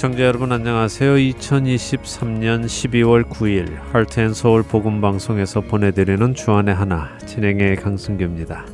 애청자 여러분 안녕하세요. 2023년 12월 9일 할트앤서울 복음방송에서 보내드리는 주안의 하나 진행의 강승규입니다.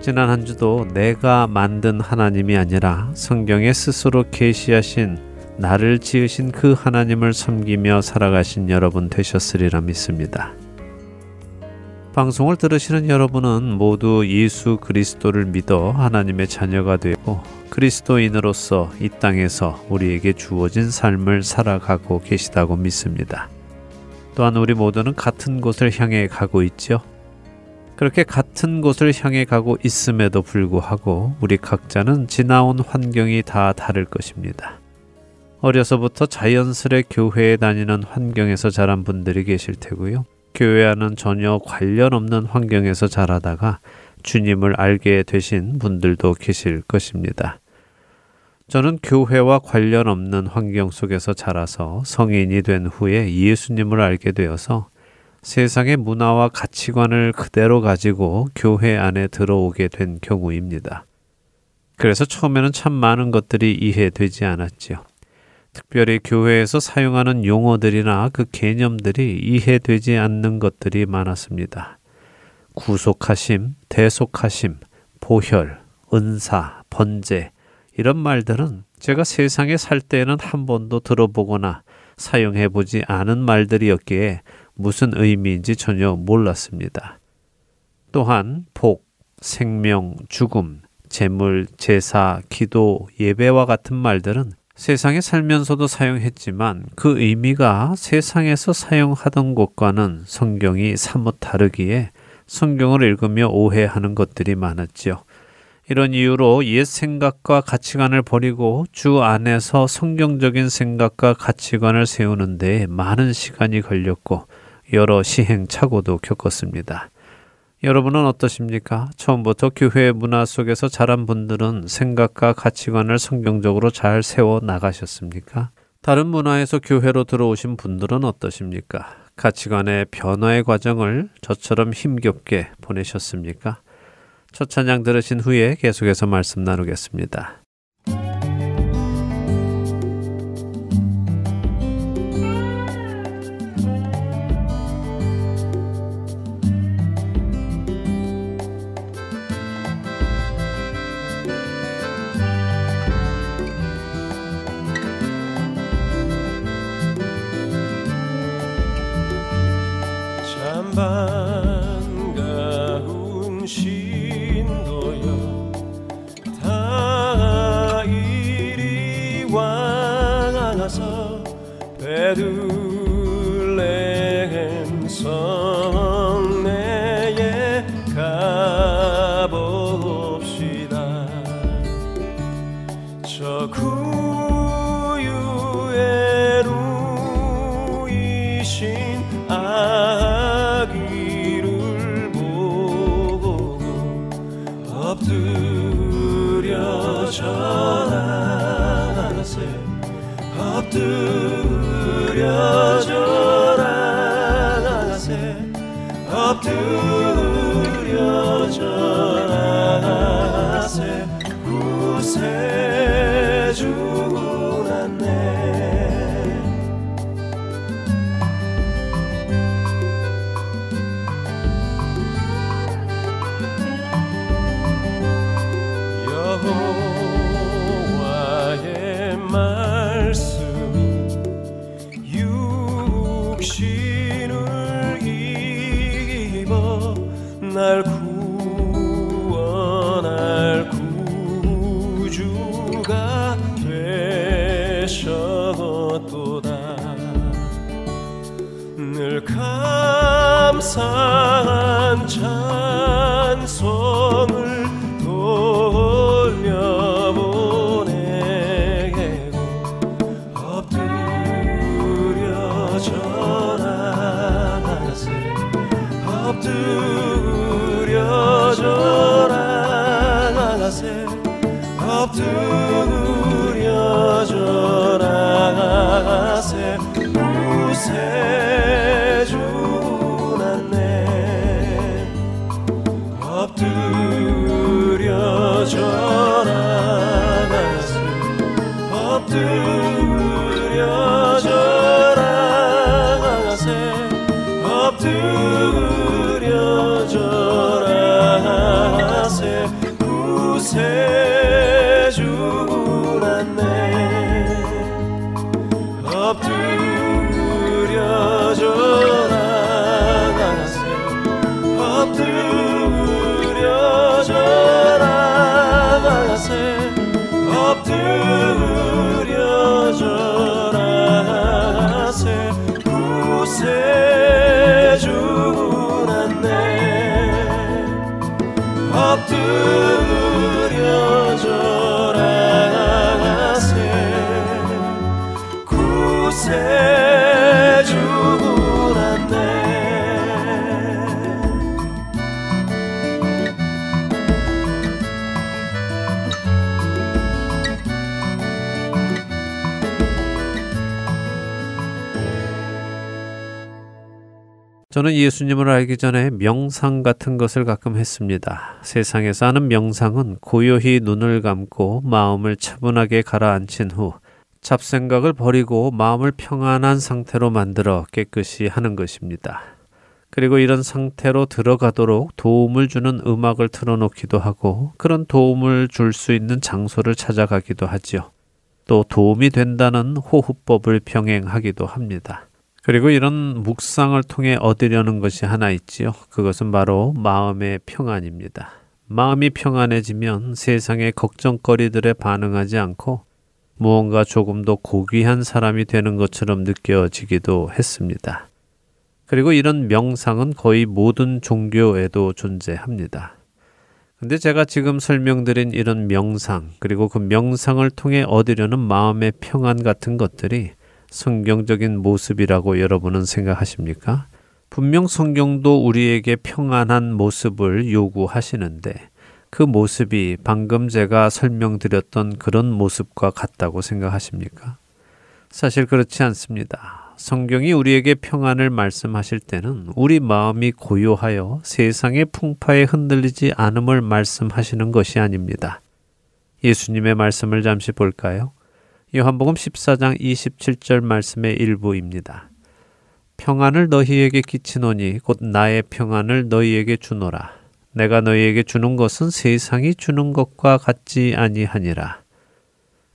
지난 한 주도 내가 만든 하나님이 아니라 성경에 스스로 계시하신 나를 지으신 그 하나님을 섬기며 살아가신 여러분 되셨으리라 믿습니다. 방송을 들으시는 여러분은 모두 예수 그리스도를 믿어 하나님의 자녀가 되고 그리스도인으로서 이 땅에서 우리에게 주어진 삶을 살아가고 계시다고 믿습니다. 또한 우리 모두는 같은 곳을 향해 가고 있죠. 그렇게 같은 곳을 향해 가고 있음에도 불구하고 우리 각자는 지나온 환경이 다 다를 것입니다. 어려서부터 자연스레 교회에 다니는 환경에서 자란 분들이 계실 테고요. 교회 와는 전혀 관련 없는 환경에서 자라다가 주님을 알게 되신 분들도 계실 것입니다. 저는 교회와 관련 없는 환경 속에서 자라서 성인이 된 후에 예수님을 알게 되어서 세상의 문화와 가치관을 그대로 가지고 교회 안에 들어오게 된 경우입니다. 그래서 처음에는 참 많은 것들이 이해되지 않았지요. 특별히 교회에서 사용하는 용어들이나 그 개념들이 이해되지 않는 것들이 많았습니다. 구속하심, 대속하심, 보혈, 은사, 번제, 이런 말들은 제가 세상에 살 때에는 한 번도 들어보거나 사용해 보지 않은 말들이었기에 무슨 의미인지 전혀 몰랐습니다. 또한 복, 생명, 죽음, 재물, 제사, 기도, 예배와 같은 말들은 세상에 살면서도 사용했지만 그 의미가 세상에서 사용하던 것과는 성경이 사뭇 다르기에 성경을 읽으며 오해하는 것들이 많았지요. 이런 이유로 옛 생각과 가치관을 버리고 주 안에서 성경적인 생각과 가치관을 세우는 데 많은 시간이 걸렸고 여러 시행착오도 겪었습니다. 여러분은 어떠십니까? 처음부터 교회 문화 속에서 자란 분들은 생각과 가치관을 성경적으로 잘 세워 나가셨습니까? 다른 문화에서 교회로 들어오신 분들은 어떠십니까? 가치관의 변화의 과정을 저처럼 힘겹게 보내셨습니까? 첫 찬양 들으신 후에 계속해서 말씀 나누겠습니다. 반가운 신도여 다 이리 와서 베들 절하세 엎드려 절하세 엎드려 절하세 구세 날구 엎 저는 예수님을 알기 전에 명상 같은 것을 가끔 했습니다. 세상에서 하는 명상은 고요히 눈을 감고 마음을 차분하게 가라앉힌 후 잡생각을 버리고 마음을 평안한 상태로 만들어 깨끗이 하는 것입니다. 그리고 이런 상태로 들어가도록 도움을 주는 음악을 틀어놓기도 하고 그런 도움을 줄 수 있는 장소를 찾아가기도 하지요. 또 도움이 된다는 호흡법을 병행하기도 합니다. 그리고 이런 묵상을 통해 얻으려는 것이 하나 있지요. 그것은 바로 마음의 평안입니다. 마음이 평안해지면 세상의 걱정거리들에 반응하지 않고 무언가 조금 더 고귀한 사람이 되는 것처럼 느껴지기도 했습니다. 그리고 이런 명상은 거의 모든 종교에도 존재합니다. 근데 제가 지금 설명드린 이런 명상, 그리고 그 명상을 통해 얻으려는 마음의 평안 같은 것들이 성경적인 모습이라고 여러분은 생각하십니까? 분명 성경도 우리에게 평안한 모습을 요구하시는데 그 모습이 방금 제가 설명드렸던 그런 모습과 같다고 생각하십니까? 사실 그렇지 않습니다. 성경이 우리에게 평안을 말씀하실 때는 우리 마음이 고요하여 세상의 풍파에 흔들리지 않음을 말씀하시는 것이 아닙니다. 예수님의 말씀을 잠시 볼까요? 요한복음 14장 27절 말씀의 일부입니다. 평안을 너희에게 끼치노니 곧 나의 평안을 너희에게 주노라. 내가 너희에게 주는 것은 세상이 주는 것과 같지 아니하니라.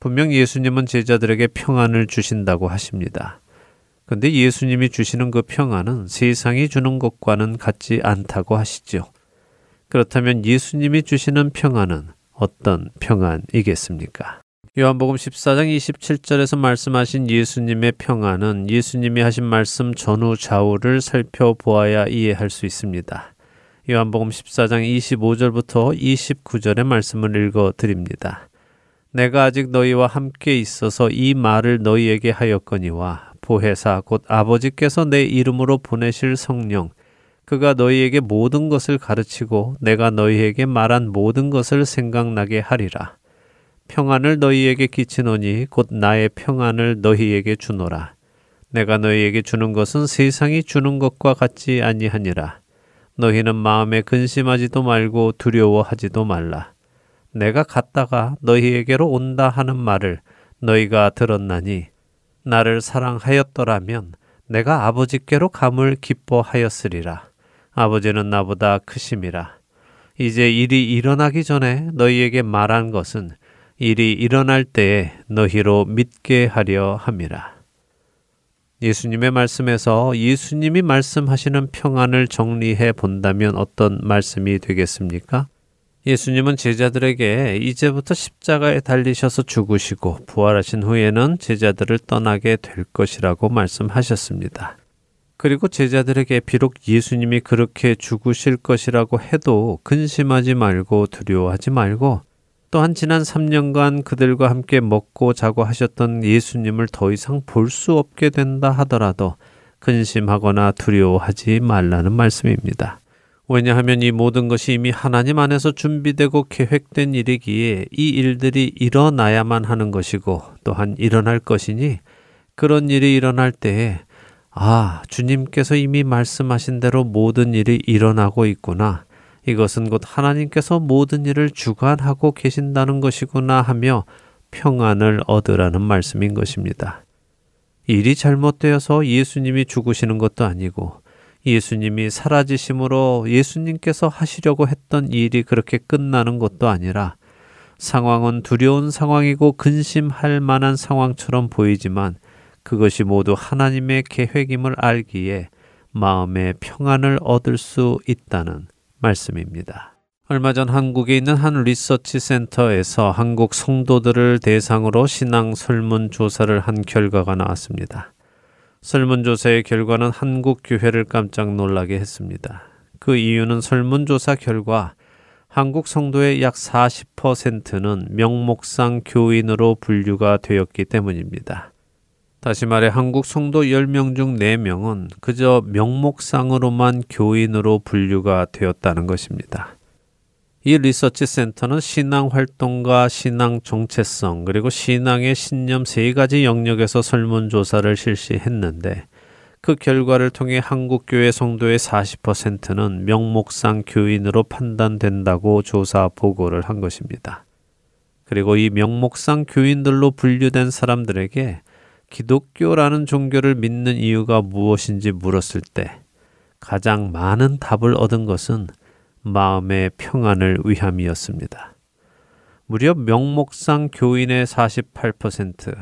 분명 예수님은 제자들에게 평안을 주신다고 하십니다. 근데 예수님이 주시는 그 평안은 세상이 주는 것과는 같지 않다고 하시죠. 그렇다면 예수님이 주시는 평안은 어떤 평안이겠습니까? 요한복음 14장 27절에서 말씀하신 예수님의 평안은 예수님이 하신 말씀 전후 좌우를 살펴보아야 이해할 수 있습니다. 요한복음 14장 25절부터 29절의 말씀을 읽어 드립니다. 내가 아직 너희와 함께 있어서 이 말을 너희에게 하였거니와 보혜사 곧 아버지께서 내 이름으로 보내실 성령 그가 너희에게 모든 것을 가르치고 내가 너희에게 말한 모든 것을 생각나게 하리라. 평안을 너희에게 끼치노니 곧 나의 평안을 너희에게 주노라. 내가 너희에게 주는 것은 세상이 주는 것과 같지 아니하니라. 너희는 마음에 근심하지도 말고 두려워하지도 말라. 내가 갔다가 너희에게로 온다 하는 말을 너희가 들었나니 나를 사랑하였더라면 내가 아버지께로 감을 기뻐하였으리라. 아버지는 나보다 크심이라. 이제 일이 일어나기 전에 너희에게 말한 것은 일이 일어날 때에 너희로 믿게 하려 함이라. 예수님의 말씀에서 예수님이 말씀하시는 평안을 정리해 본다면 어떤 말씀이 되겠습니까? 예수님은 제자들에게 이제부터 십자가에 달리셔서 죽으시고 부활하신 후에는 제자들을 떠나게 될 것이라고 말씀하셨습니다. 그리고 제자들에게 비록 예수님이 그렇게 죽으실 것이라고 해도 근심하지 말고 두려워하지 말고 또한 지난 3년간 그들과 함께 먹고 자고 하셨던 예수님을 더 이상 볼 수 없게 된다 하더라도 근심하거나 두려워하지 말라는 말씀입니다. 왜냐하면 이 모든 것이 이미 하나님 안에서 준비되고 계획된 일이기에 이 일들이 일어나야만 하는 것이고 또한 일어날 것이니 그런 일이 일어날 때에 아, 주님께서 이미 말씀하신 대로 모든 일이 일어나고 있구나. 이것은 곧 하나님께서 모든 일을 주관하고 계신다는 것이구나 하며 평안을 얻으라는 말씀인 것입니다. 일이 잘못되어서 예수님이 죽으시는 것도 아니고 예수님이 사라지심으로 예수님께서 하시려고 했던 일이 그렇게 끝나는 것도 아니라 상황은 두려운 상황이고 근심할 만한 상황처럼 보이지만 그것이 모두 하나님의 계획임을 알기에 마음의 평안을 얻을 수 있다는 말씀입니다. 얼마 전 한국에 있는 한 리서치 센터에서 한국 성도들을 대상으로 신앙 설문 조사를 한 결과가 나왔습니다. 설문조사의 결과는 한국 교회를 깜짝 놀라게 했습니다. 그 이유는 설문조사 결과 한국 성도의 약 40%는 명목상 교인으로 분류가 되었기 때문입니다. 다시 말해 한국 성도 10명 중 4명은 그저 명목상으로만 교인으로 분류가 되었다는 것입니다. 이 리서치 센터는 신앙 활동과 신앙 정체성 그리고 신앙의 신념 세 가지 영역에서 설문 조사를 실시했는데 그 결과를 통해 한국 교회 성도의 40%는 명목상 교인으로 판단된다고 조사 보고를 한 것입니다. 그리고 이 명목상 교인들로 분류된 사람들에게 기독교라는 종교를 믿는 이유가 무엇인지 물었을 때 가장 많은 답을 얻은 것은 마음의 평안을 위함이었습니다. 무려 명목상 교인의 48%,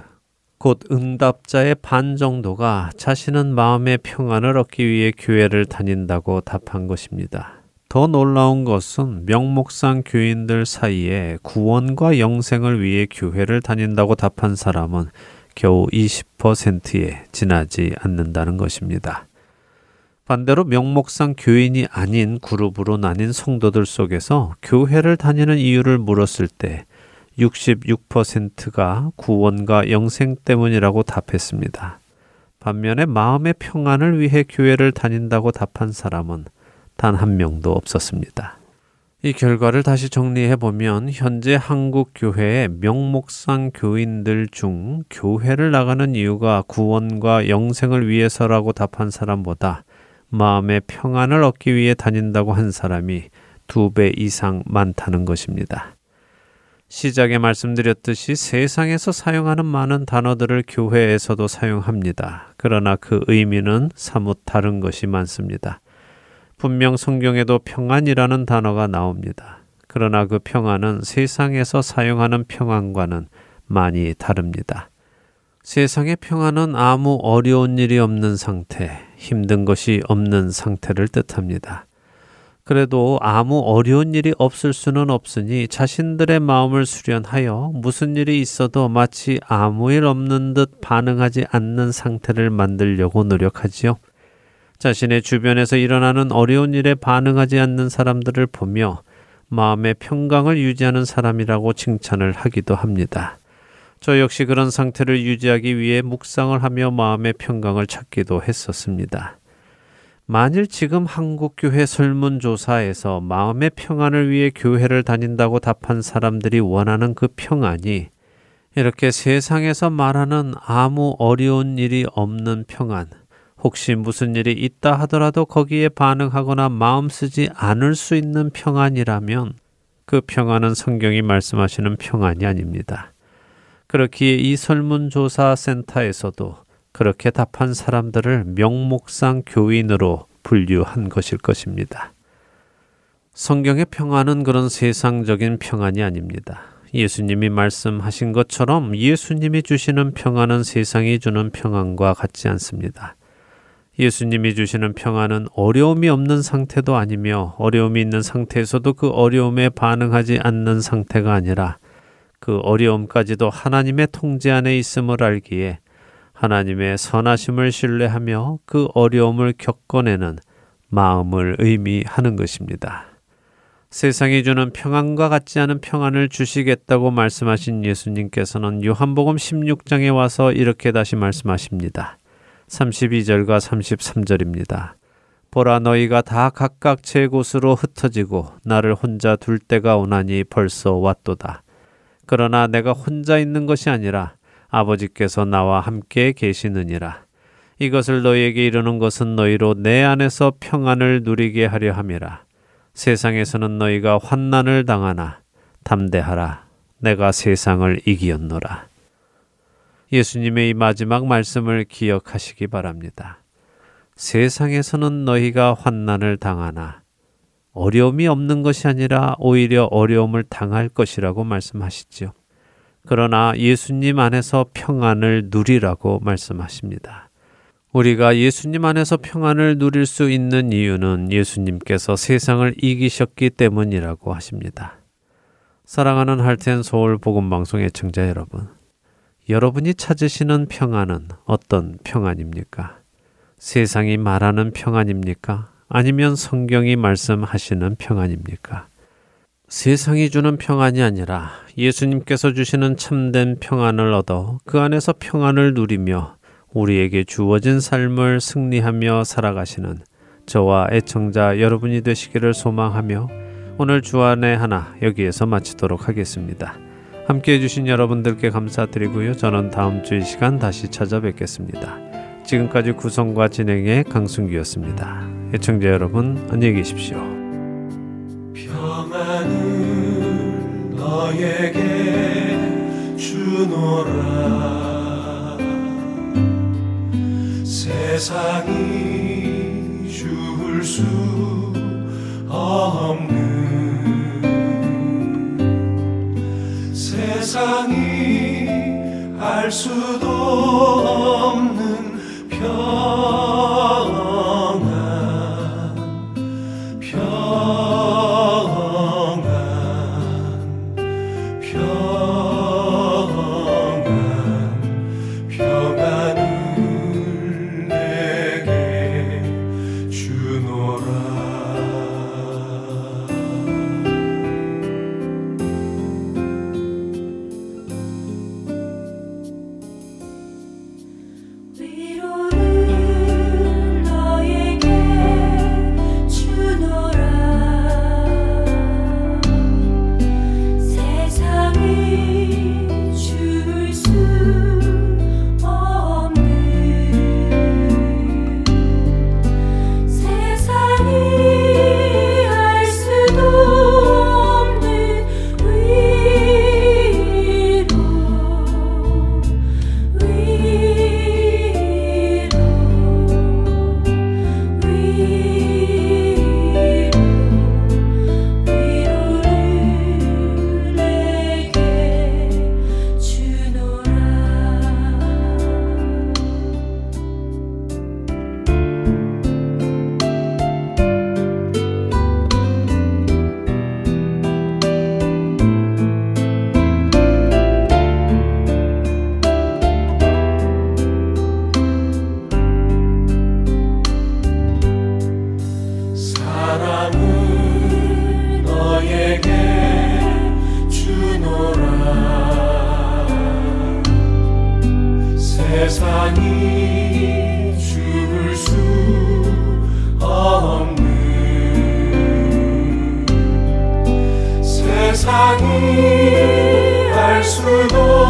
곧 응답자의 반 정도가 자신은 마음의 평안을 얻기 위해 교회를 다닌다고 답한 것입니다. 더 놀라운 것은 명목상 교인들 사이에 구원과 영생을 위해 교회를 다닌다고 답한 사람은 겨우 20%에 지나지 않는다는 것입니다. 반대로 명목상 교인이 아닌 그룹으로 나뉜 성도들 속에서 교회를 다니는 이유를 물었을 때 66%가 구원과 영생 때문이라고 답했습니다. 반면에 마음의 평안을 위해 교회를 다닌다고 답한 사람은 단 한 명도 없었습니다. 이 결과를 다시 정리해 보면 현재 한국 교회의 명목상 교인들 중 교회를 나가는 이유가 구원과 영생을 위해서라고 답한 사람보다 마음의 평안을 얻기 위해 다닌다고 한 사람이 두 배 이상 많다는 것입니다. 시작에 말씀드렸듯이 세상에서 사용하는 많은 단어들을 교회에서도 사용합니다. 그러나 그 의미는 사뭇 다른 것이 많습니다. 분명 성경에도 평안이라는 단어가 나옵니다. 그러나 그 평안은 세상에서 사용하는 평안과는 많이 다릅니다. 세상의 평안은 아무 어려운 일이 없는 상태, 힘든 것이 없는 상태를 뜻합니다. 그래도 아무 어려운 일이 없을 수는 없으니 자신들의 마음을 수련하여 무슨 일이 있어도 마치 아무 일 없는 듯 반응하지 않는 상태를 만들려고 노력하지요. 자신의 주변에서 일어나는 어려운 일에 반응하지 않는 사람들을 보며 마음의 평강을 유지하는 사람이라고 칭찬을 하기도 합니다. 저 역시 그런 상태를 유지하기 위해 묵상을 하며 마음의 평강을 찾기도 했었습니다. 만일 지금 한국교회 설문조사에서 마음의 평안을 위해 교회를 다닌다고 답한 사람들이 원하는 그 평안이 이렇게 세상에서 말하는 아무 어려운 일이 없는 평안, 혹시 무슨 일이 있다 하더라도 거기에 반응하거나 마음 쓰지 않을 수 있는 평안이라면 그 평안은 성경이 말씀하시는 평안이 아닙니다. 그렇기에 이 설문조사 센터에서도 그렇게 답한 사람들을 명목상 교인으로 분류한 것일 것입니다. 성경의 평안은 그런 세상적인 평안이 아닙니다. 예수님이 말씀하신 것처럼 예수님이 주시는 평안은 세상이 주는 평안과 같지 않습니다. 예수님이 주시는 평안은 어려움이 없는 상태도 아니며 어려움이 있는 상태에서도 그 어려움에 반응하지 않는 상태가 아니라 그 어려움까지도 하나님의 통제 안에 있음을 알기에 하나님의 선하심을 신뢰하며 그 어려움을 겪어내는 마음을 의미하는 것입니다. 세상이 주는 평안과 같지 않은 평안을 주시겠다고 말씀하신 예수님께서는 요한복음 16장에 와서 이렇게 다시 말씀하십니다. 32절과 33절입니다. 보라 너희가 다 각각 제 곳으로 흩어지고 나를 혼자 둘 때가 오나니 벌써 왔도다. 그러나 내가 혼자 있는 것이 아니라 아버지께서 나와 함께 계시느니라. 이것을 너희에게 이르는 것은 너희로 내 안에서 평안을 누리게 하려 함이라. 세상에서는 너희가 환난을 당하나 담대하라. 내가 세상을 이기었노라. 예수님의 이 마지막 말씀을 기억하시기 바랍니다. 세상에서는 너희가 환난을 당하나 어려움이 없는 것이 아니라 오히려 어려움을 당할 것이라고 말씀하시지요. 그러나 예수님 안에서 평안을 누리라고 말씀하십니다. 우리가 예수님 안에서 평안을 누릴 수 있는 이유는 예수님께서 세상을 이기셨기 때문이라고 하십니다. 사랑하는 할텐 서울 복음 방송 애청자 여러분, 여러분이 찾으시는 평안은 어떤 평안입니까? 세상이 말하는 평안입니까? 아니면 성경이 말씀하시는 평안입니까? 세상이 주는 평안이 아니라 예수님께서 주시는 참된 평안을 얻어 그 안에서 평안을 누리며 우리에게 주어진 삶을 승리하며 살아가시는 저와 애청자 여러분이 되시기를 소망하며 오늘 주안의 하나 여기에서 마치도록 하겠습니다. 함께 해주신 여러분들께 감사드리고요. 저는 다음 주 이 시간 다시 찾아뵙겠습니다. 지금까지 구성과 진행의 강순기였습니다. 애청자 여러분 안녕히 계십시오. 평안을 너에게 주노라 세상이 줄수 없는 세상이 알 수도 없는 평 세상이 알 수도